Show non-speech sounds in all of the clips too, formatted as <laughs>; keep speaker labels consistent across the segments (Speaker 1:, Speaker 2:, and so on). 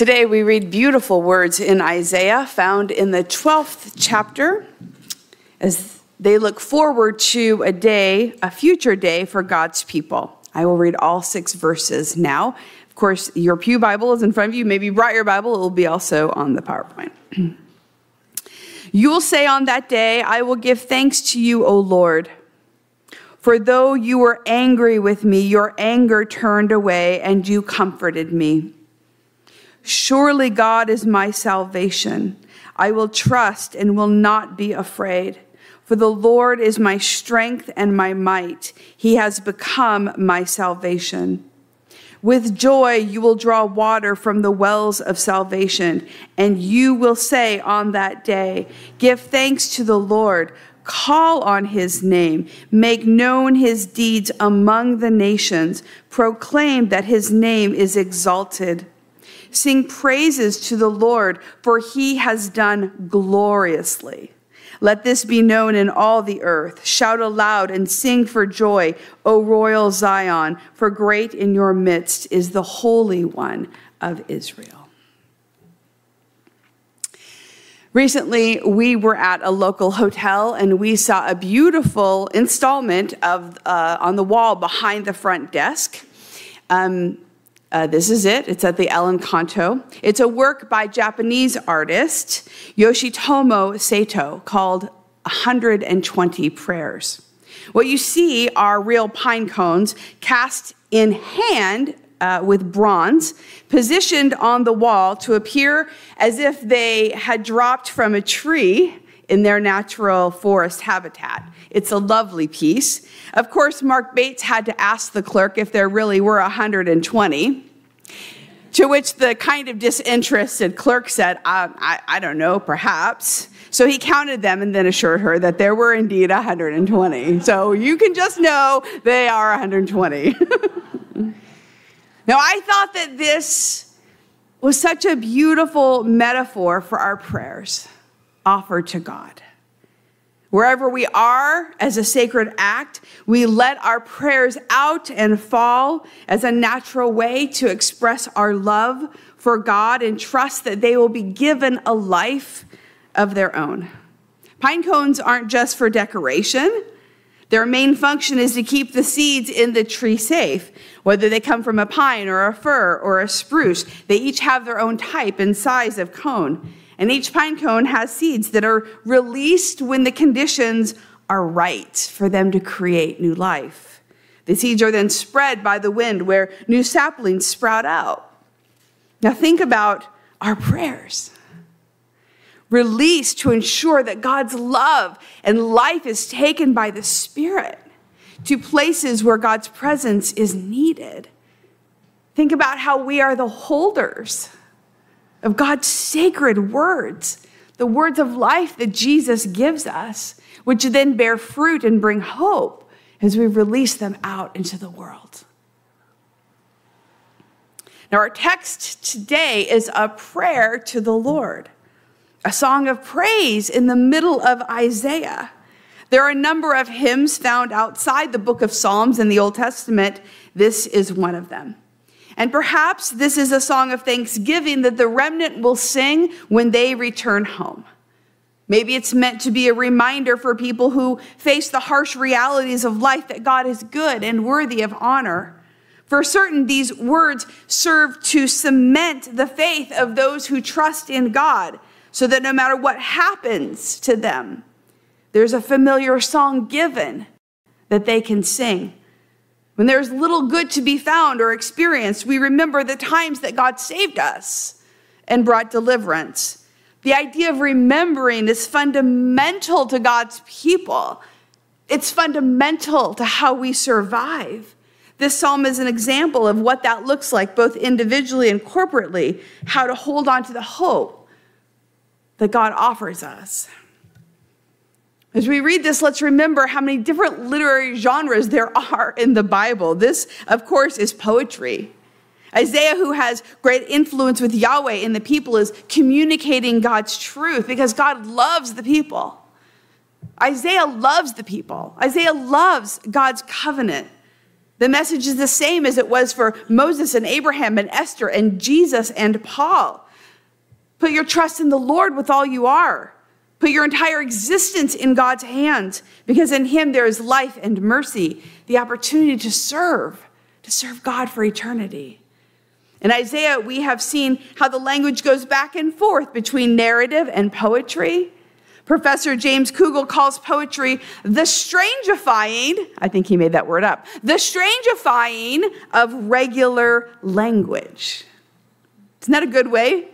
Speaker 1: Today we read beautiful words in Isaiah found in the 12th chapter as they look forward to a day, a future day for God's people. I will read all six verses now. Of course, your Pew Bible is in front of you. Maybe you brought your Bible, it will be also on the PowerPoint. <clears throat> you will say on that day, I will give thanks to you, O Lord. For though you were angry with me, your anger turned away and you comforted me. Surely God is my salvation. I will trust and will not be afraid. For the Lord is my strength and my might. He has become my salvation. With joy, you will draw water from the wells of salvation, and you will say on that day, Give thanks to the Lord Call on his name. Make known his deeds among the nations. Proclaim that his name is exalted. Sing praises to the Lord, for he has done gloriously. Let this be known in all the earth. Shout aloud and sing for joy, O royal Zion, for great in your midst is the Holy One of Israel. Recently, we were at a local hotel and we saw a beautiful installment of uh, on the wall behind the front desk. Um, uh, this is it. It's at the El Encanto. It's a work by Japanese artist Yoshitomo Saito called 120 Prayers. What you see are real pine cones cast in hand uh, with bronze, positioned on the wall to appear as if they had dropped from a tree in their natural forest habitat. It's a lovely piece. Of course, Mark Bates had to ask the clerk if there really were 120. To which the kind of disinterested clerk said, I, I, I don't know, perhaps. So he counted them and then assured her that there were indeed 120. So you can just know they are 120. <laughs> Now, I thought that this was such a beautiful metaphor for our prayers offered to God. Wherever we are as a sacred act, we let our prayers out and fall as a natural way to express our love for God and trust that they will be given a life of their own. Pine cones aren't just for decoration. Their main function is to keep the seeds in the tree safe, whether they come from a pine or a fir or a spruce. They each have their own type and size of cone. And each pine cone has seeds that are released when the conditions are right for them to create new life. The seeds are then spread by the wind where new saplings sprout out. Now think about our prayers released to ensure that God's love and life is taken by the Spirit to places where God's presence is needed. Think about how we are the holders of God's sacred words, the words of life that Jesus gives us, which then bear fruit and bring hope as we release them out into the world. Now, our text today is a prayer to the Lord a song of praise in the middle of Isaiah. There are a number of hymns found outside the book of Psalms in the Old Testament. This is one of them. And perhaps this is a song of thanksgiving that the remnant will sing when they return home. Maybe it's meant to be a reminder for people who face the harsh realities of life that God is good and worthy of honor. For certain, these words serve to cement the faith of those who trust in God so that no matter what happens to them, there's a familiar song given that they can sing. When there's little good to be found or experienced, we remember the times that God saved us and brought deliverance. The idea of remembering is fundamental to God's people. It's fundamental to how we survive. This psalm is an example of what that looks like, both individually and corporately, how to hold on to the hope that God offers us. As we read this, let's remember how many different literary genres there are in the Bible. This, of course, is poetry. Isaiah, who has great influence with Yahweh in the people, is communicating God's truth because God loves the people. Isaiah loves the people. Isaiah loves God's covenant. The message is the same as it was for Moses and Abraham and Esther and Jesus and Paul. Put your trust in the Lord with all you are. Put your entire existence in God's hands because in Him there is life and mercy, the opportunity to serve, to serve God for eternity. In Isaiah, we have seen how the language goes back and forth between narrative and poetry. Professor James Kugel calls poetry the strangifying, I think he made that word up, the strangifying of regular language. Isn't that a good way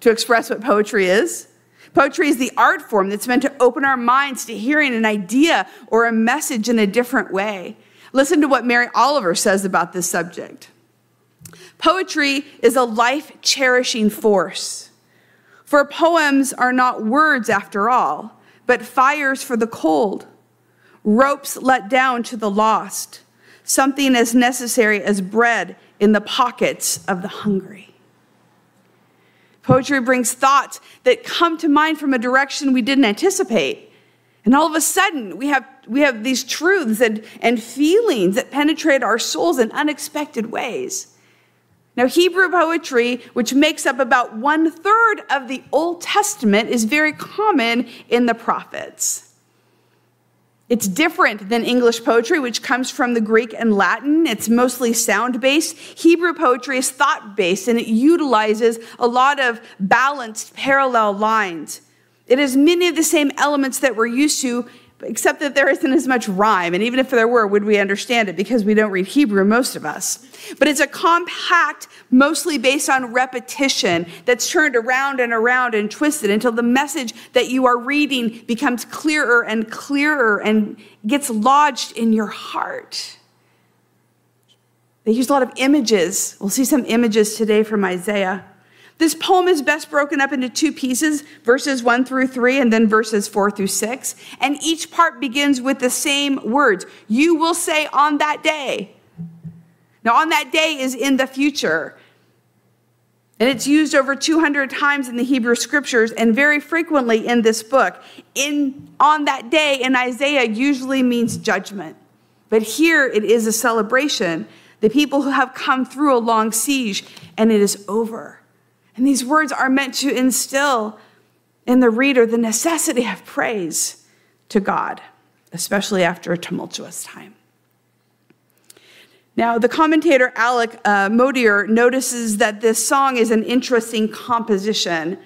Speaker 1: to express what poetry is? Poetry is the art form that's meant to open our minds to hearing an idea or a message in a different way. Listen to what Mary Oliver says about this subject. Poetry is a life cherishing force. For poems are not words after all, but fires for the cold, ropes let down to the lost, something as necessary as bread in the pockets of the hungry. Poetry brings thoughts that come to mind from a direction we didn't anticipate. And all of a sudden, we have, we have these truths and, and feelings that penetrate our souls in unexpected ways. Now, Hebrew poetry, which makes up about one third of the Old Testament, is very common in the prophets. It's different than English poetry, which comes from the Greek and Latin. It's mostly sound based. Hebrew poetry is thought based and it utilizes a lot of balanced parallel lines. It has many of the same elements that we're used to except that there isn't as much rhyme. And even if there were, would we understand it? Because we don't read Hebrew, most of us. But it's a compact, mostly based on repetition, that's turned around and around and twisted until the message that you are reading becomes clearer and clearer and gets lodged in your heart. They use a lot of images. We'll see some images today from Isaiah. This poem is best broken up into two pieces, verses one through three, and then verses four through six. And each part begins with the same words You will say on that day. Now, on that day is in the future. And it's used over 200 times in the Hebrew scriptures and very frequently in this book. In on that day in Isaiah usually means judgment. But here it is a celebration. The people who have come through a long siege and it is over. And these words are meant to instill in the reader the necessity of praise to God, especially after a tumultuous time. Now, the commentator Alec uh, Motyer notices that this song is an interesting composition.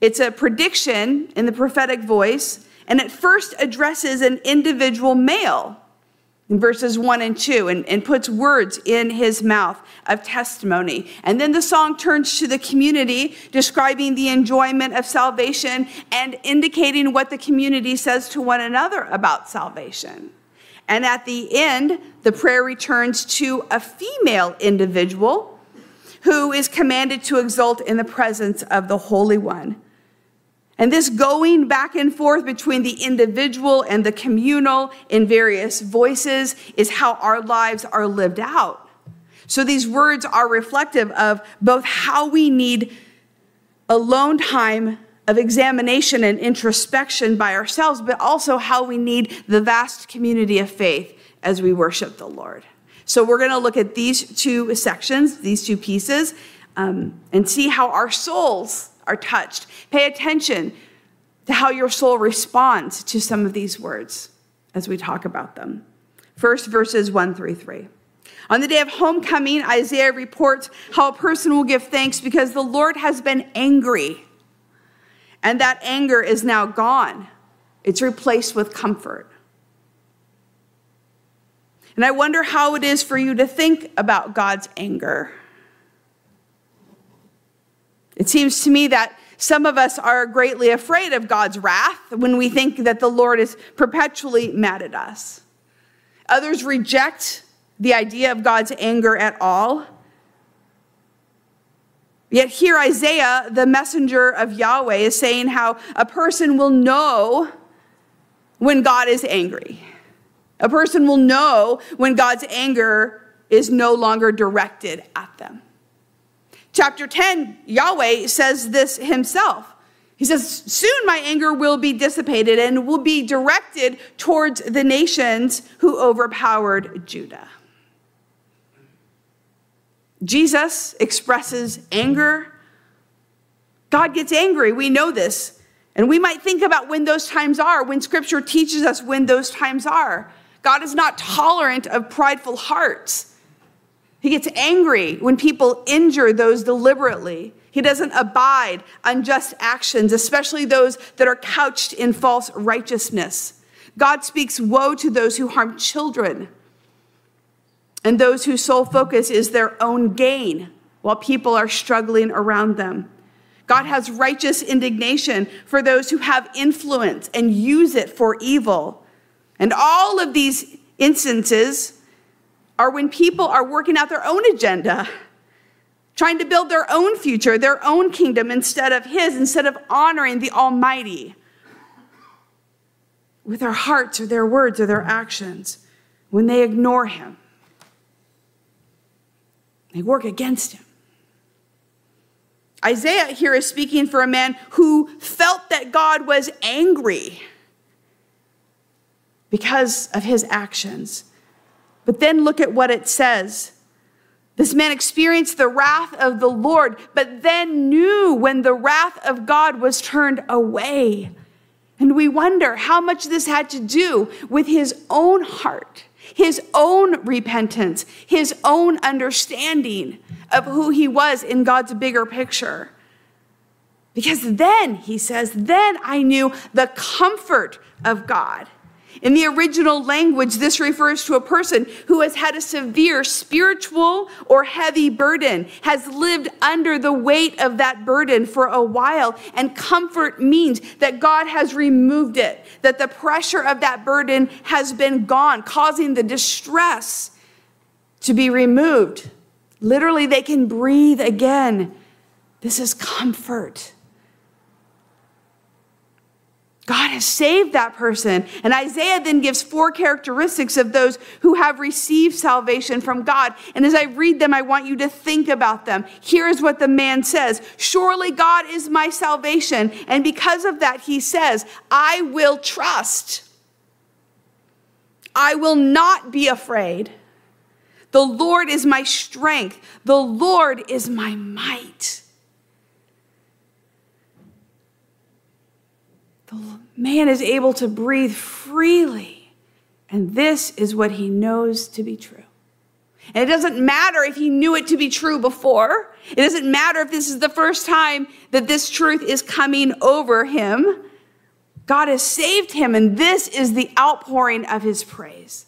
Speaker 1: It's a prediction in the prophetic voice, and it first addresses an individual male in verses 1 and 2 and, and puts words in his mouth of testimony. And then the song turns to the community, describing the enjoyment of salvation and indicating what the community says to one another about salvation. And at the end, the prayer returns to a female individual who is commanded to exult in the presence of the Holy One. And this going back and forth between the individual and the communal in various voices is how our lives are lived out. So these words are reflective of both how we need alone time of examination and introspection by ourselves, but also how we need the vast community of faith as we worship the Lord. So we're going to look at these two sections, these two pieces, um, and see how our souls are touched. Pay attention to how your soul responds to some of these words as we talk about them. First, verses 1 through 3. On the day of homecoming, Isaiah reports how a person will give thanks because the Lord has been angry, and that anger is now gone. It's replaced with comfort. And I wonder how it is for you to think about God's anger. It seems to me that some of us are greatly afraid of God's wrath when we think that the Lord is perpetually mad at us. Others reject the idea of God's anger at all. Yet here, Isaiah, the messenger of Yahweh, is saying how a person will know when God is angry. A person will know when God's anger is no longer directed at them. Chapter 10, Yahweh says this himself. He says, Soon my anger will be dissipated and will be directed towards the nations who overpowered Judah. Jesus expresses anger. God gets angry. We know this. And we might think about when those times are, when scripture teaches us when those times are. God is not tolerant of prideful hearts. He gets angry when people injure those deliberately. He doesn't abide unjust actions, especially those that are couched in false righteousness. God speaks woe to those who harm children and those whose sole focus is their own gain while people are struggling around them. God has righteous indignation for those who have influence and use it for evil. And all of these instances are when people are working out their own agenda, trying to build their own future, their own kingdom instead of His, instead of honoring the Almighty with their hearts or their words or their actions, when they ignore Him, they work against Him. Isaiah here is speaking for a man who felt that God was angry because of his actions. But then look at what it says. This man experienced the wrath of the Lord, but then knew when the wrath of God was turned away. And we wonder how much this had to do with his own heart, his own repentance, his own understanding of who he was in God's bigger picture. Because then, he says, then I knew the comfort of God. In the original language, this refers to a person who has had a severe spiritual or heavy burden, has lived under the weight of that burden for a while, and comfort means that God has removed it, that the pressure of that burden has been gone, causing the distress to be removed. Literally, they can breathe again. This is comfort. God has saved that person. And Isaiah then gives four characteristics of those who have received salvation from God. And as I read them, I want you to think about them. Here is what the man says Surely God is my salvation. And because of that, he says, I will trust. I will not be afraid. The Lord is my strength. The Lord is my might. The man is able to breathe freely. And this is what he knows to be true. And it doesn't matter if he knew it to be true before. It doesn't matter if this is the first time that this truth is coming over him. God has saved him, and this is the outpouring of his praise.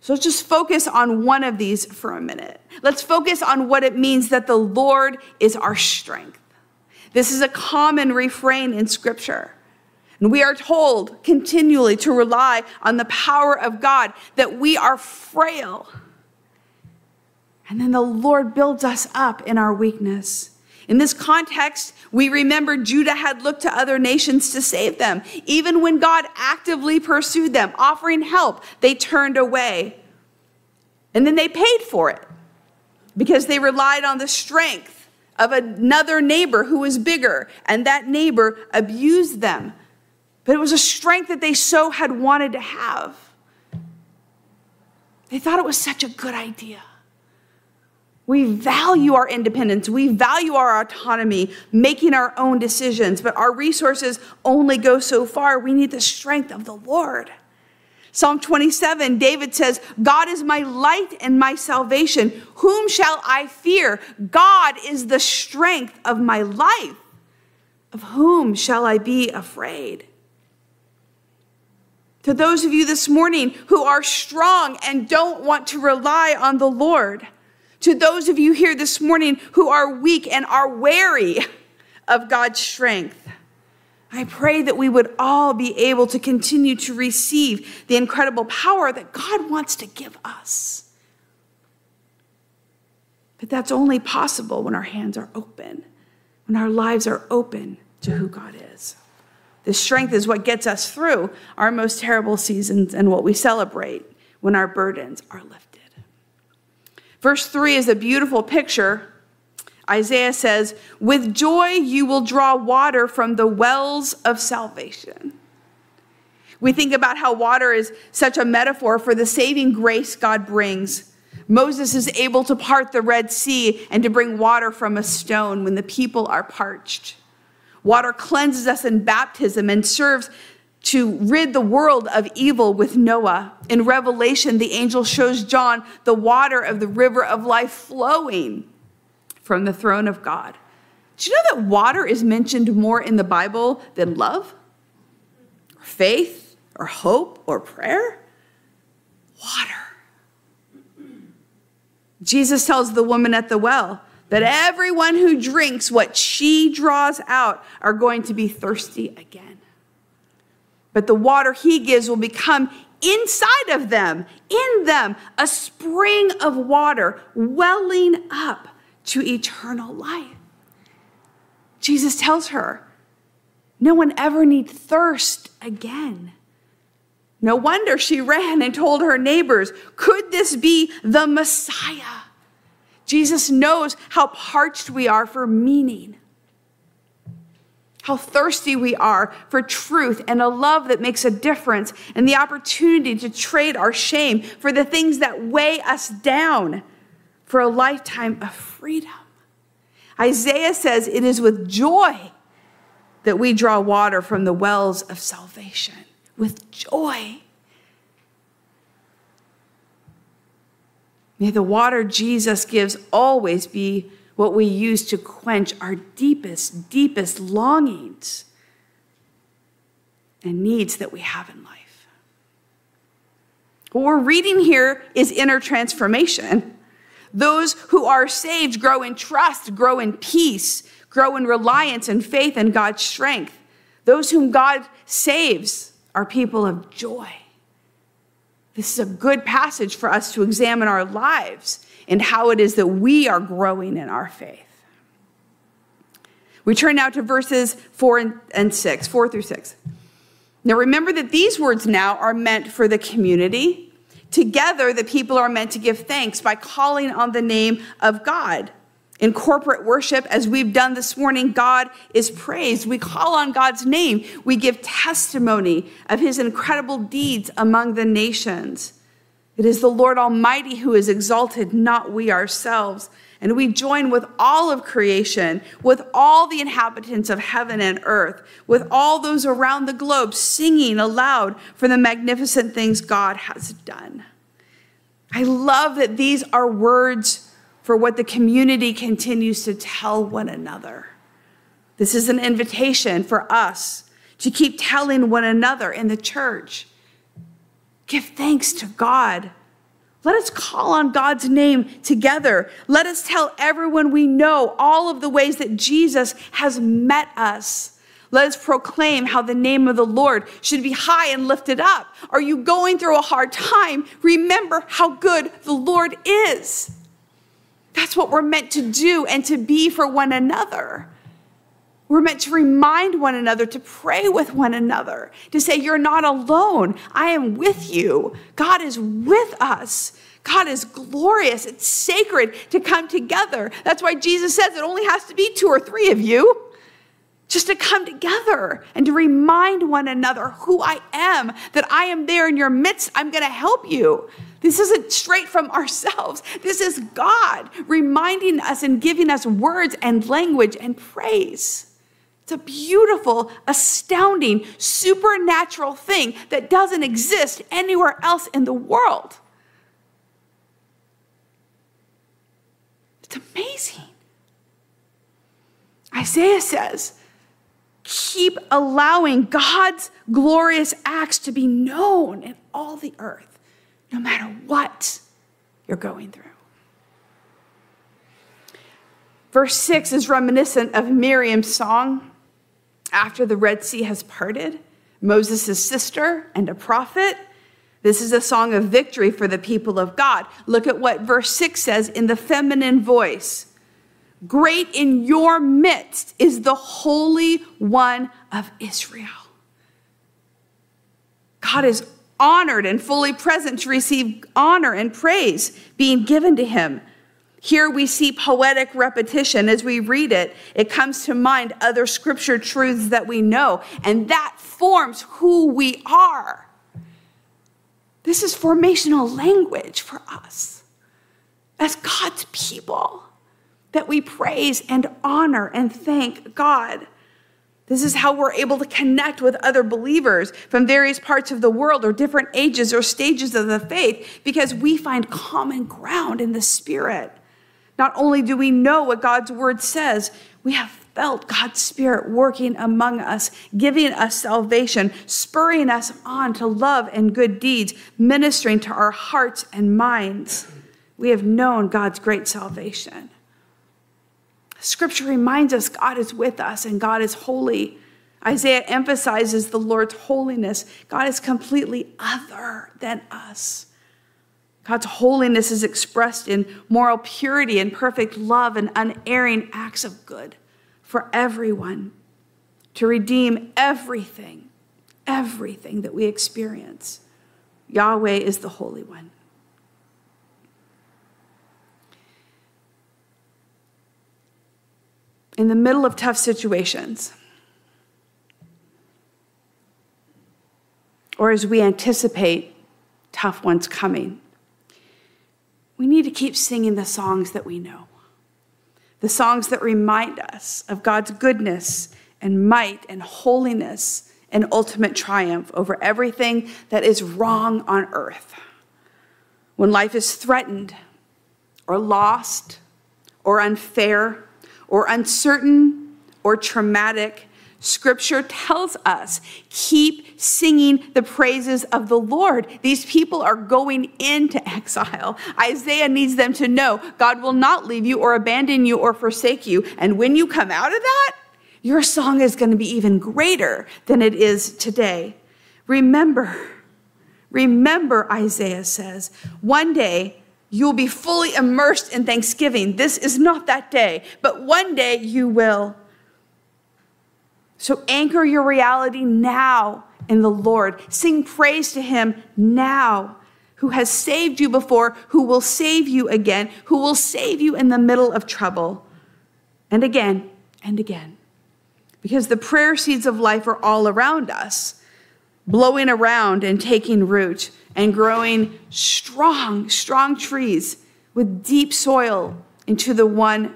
Speaker 1: So let's just focus on one of these for a minute. Let's focus on what it means that the Lord is our strength. This is a common refrain in Scripture. And we are told continually to rely on the power of God, that we are frail. And then the Lord builds us up in our weakness. In this context, we remember Judah had looked to other nations to save them. Even when God actively pursued them, offering help, they turned away. And then they paid for it because they relied on the strength of another neighbor who was bigger, and that neighbor abused them but it was a strength that they so had wanted to have. They thought it was such a good idea. We value our independence. We value our autonomy, making our own decisions, but our resources only go so far. We need the strength of the Lord. Psalm 27, David says, God is my light and my salvation. Whom shall I fear? God is the strength of my life. Of whom shall I be afraid? To those of you this morning who are strong and don't want to rely on the Lord. To those of you here this morning who are weak and are wary of God's strength. I pray that we would all be able to continue to receive the incredible power that God wants to give us. But that's only possible when our hands are open, when our lives are open to who God is. The strength is what gets us through our most terrible seasons and what we celebrate when our burdens are lifted. Verse 3 is a beautiful picture. Isaiah says, With joy you will draw water from the wells of salvation. We think about how water is such a metaphor for the saving grace God brings. Moses is able to part the Red Sea and to bring water from a stone when the people are parched. Water cleanses us in baptism and serves to rid the world of evil with Noah. In Revelation, the angel shows John the water of the river of life flowing from the throne of God. Do you know that water is mentioned more in the Bible than love, or faith, or hope, or prayer? Water. Jesus tells the woman at the well that everyone who drinks what she draws out are going to be thirsty again. But the water he gives will become inside of them, in them, a spring of water welling up to eternal life. Jesus tells her, no one ever need thirst again. No wonder she ran and told her neighbors, Could this be the Messiah? Jesus knows how parched we are for meaning, how thirsty we are for truth and a love that makes a difference, and the opportunity to trade our shame for the things that weigh us down for a lifetime of freedom. Isaiah says it is with joy that we draw water from the wells of salvation. With joy. May the water Jesus gives always be what we use to quench our deepest, deepest longings and needs that we have in life. What we're reading here is inner transformation. Those who are saved grow in trust, grow in peace, grow in reliance and faith in God's strength. Those whom God saves are people of joy. This is a good passage for us to examine our lives and how it is that we are growing in our faith. We turn now to verses 4 and 6, 4 through 6. Now remember that these words now are meant for the community Together, the people are meant to give thanks by calling on the name of God. In corporate worship, as we've done this morning, God is praised. We call on God's name. We give testimony of his incredible deeds among the nations. It is the Lord Almighty who is exalted, not we ourselves. And we join with all of creation, with all the inhabitants of heaven and earth, with all those around the globe singing aloud for the magnificent things God has done. I love that these are words for what the community continues to tell one another. This is an invitation for us to keep telling one another in the church. Give thanks to God let us call on God's name together. Let us tell everyone we know all of the ways that Jesus has met us. Let us proclaim how the name of the Lord should be high and lifted up. Are you going through a hard time? Remember how good the Lord is. That's what we're meant to do and to be for one another. We're meant to remind one another, to pray with one another, to say, You're not alone. I am with you. God is with us. God is glorious. It's sacred to come together. That's why Jesus says it only has to be two or three of you just to come together and to remind one another who I am, that I am there in your midst. I'm going to help you. This isn't straight from ourselves. This is God reminding us and giving us words and language and praise. It's a beautiful, astounding, supernatural thing that doesn't exist anywhere else in the world. It's amazing. Isaiah says, keep allowing God's glorious acts to be known in all the earth, no matter what you're going through. Verse 6 is reminiscent of Miriam's song after the Red Sea has parted, Moses' sister and a prophet. This is a song of victory for the people of God. Look at what verse 6 says in the feminine voice Great in your midst is the Holy One of Israel. God is honored and fully present to receive honor and praise being given to him. Here we see poetic repetition as we read it. It comes to mind other scripture truths that we know, and that forms who we are. This is formational language for us. as God's people that we praise and honor and thank God. This is how we're able to connect with other believers from various parts of the world or different ages or stages of the faith because we find common ground in the Spirit. Not only do we know what God's word says, we have felt God's Spirit working among us, giving us salvation, spurring us on to love and good deeds, ministering to our hearts and minds. We have known God's great salvation. Scripture reminds us God is with us and God is holy. Isaiah emphasizes the Lord's holiness. God is completely other than us. God's holiness is expressed in moral purity and perfect love and unerring acts of good for everyone to redeem everything, everything that we experience. Yahweh is the Holy One. In the middle of tough situations, or as we anticipate tough ones coming, we need to keep singing the songs that we know, the songs that remind us of God's goodness and might and holiness and ultimate triumph over everything that is wrong on earth. When life is threatened or lost or unfair, or uncertain or traumatic, Scripture tells us keep singing the praises of the Lord. These people are going into exile. Isaiah needs them to know God will not leave you or abandon you or forsake you. And when you come out of that, your song is going to be even greater than it is today. Remember, remember, Isaiah says, one day You'll be fully immersed in thanksgiving. This is not that day, but one day you will. So anchor your reality now in the Lord. Sing praise to Him now, who has saved you before, who will save you again, who will save you in the middle of trouble. And again and again. Because the prayer seeds of life are all around us, blowing around and taking root and growing strong, strong trees with deep soil into the one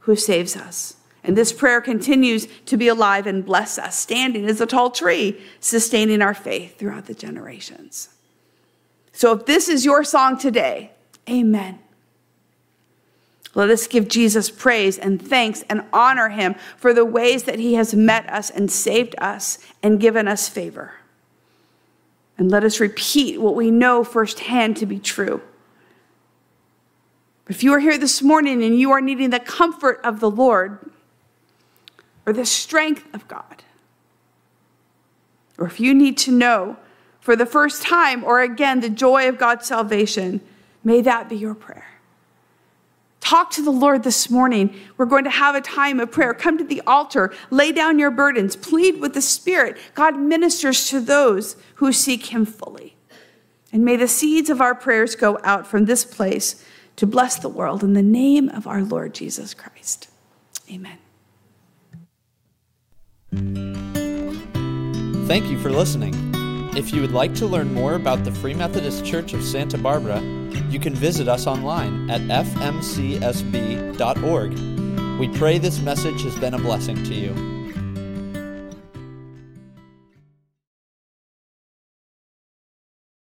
Speaker 1: who saves us. And this prayer continues to be alive and bless us, standing as a tall tree, sustaining our faith throughout the generations. So if this is your song today, amen. Let us give Jesus praise and thanks and honor him for the ways that he has met us and saved us and given us favor. And let us repeat what we know firsthand to be true. If you are here this morning and you are needing the comfort of the Lord or the strength of God, or if you need to know for the first time or again the joy of God's salvation, may that be your prayer. Talk to the Lord this morning. We're going to have a time of prayer. Come to the altar, lay down your burdens, plead with the Spirit. God ministers to those who seek Him fully. And may the seeds of our prayers go out from this place to bless the world in the name of our Lord Jesus Christ. Amen.
Speaker 2: Thank you for listening. If you would like to learn more about the Free Methodist Church of Santa Barbara, you can visit us online at fmcsb.org. We pray this message has been a blessing to you.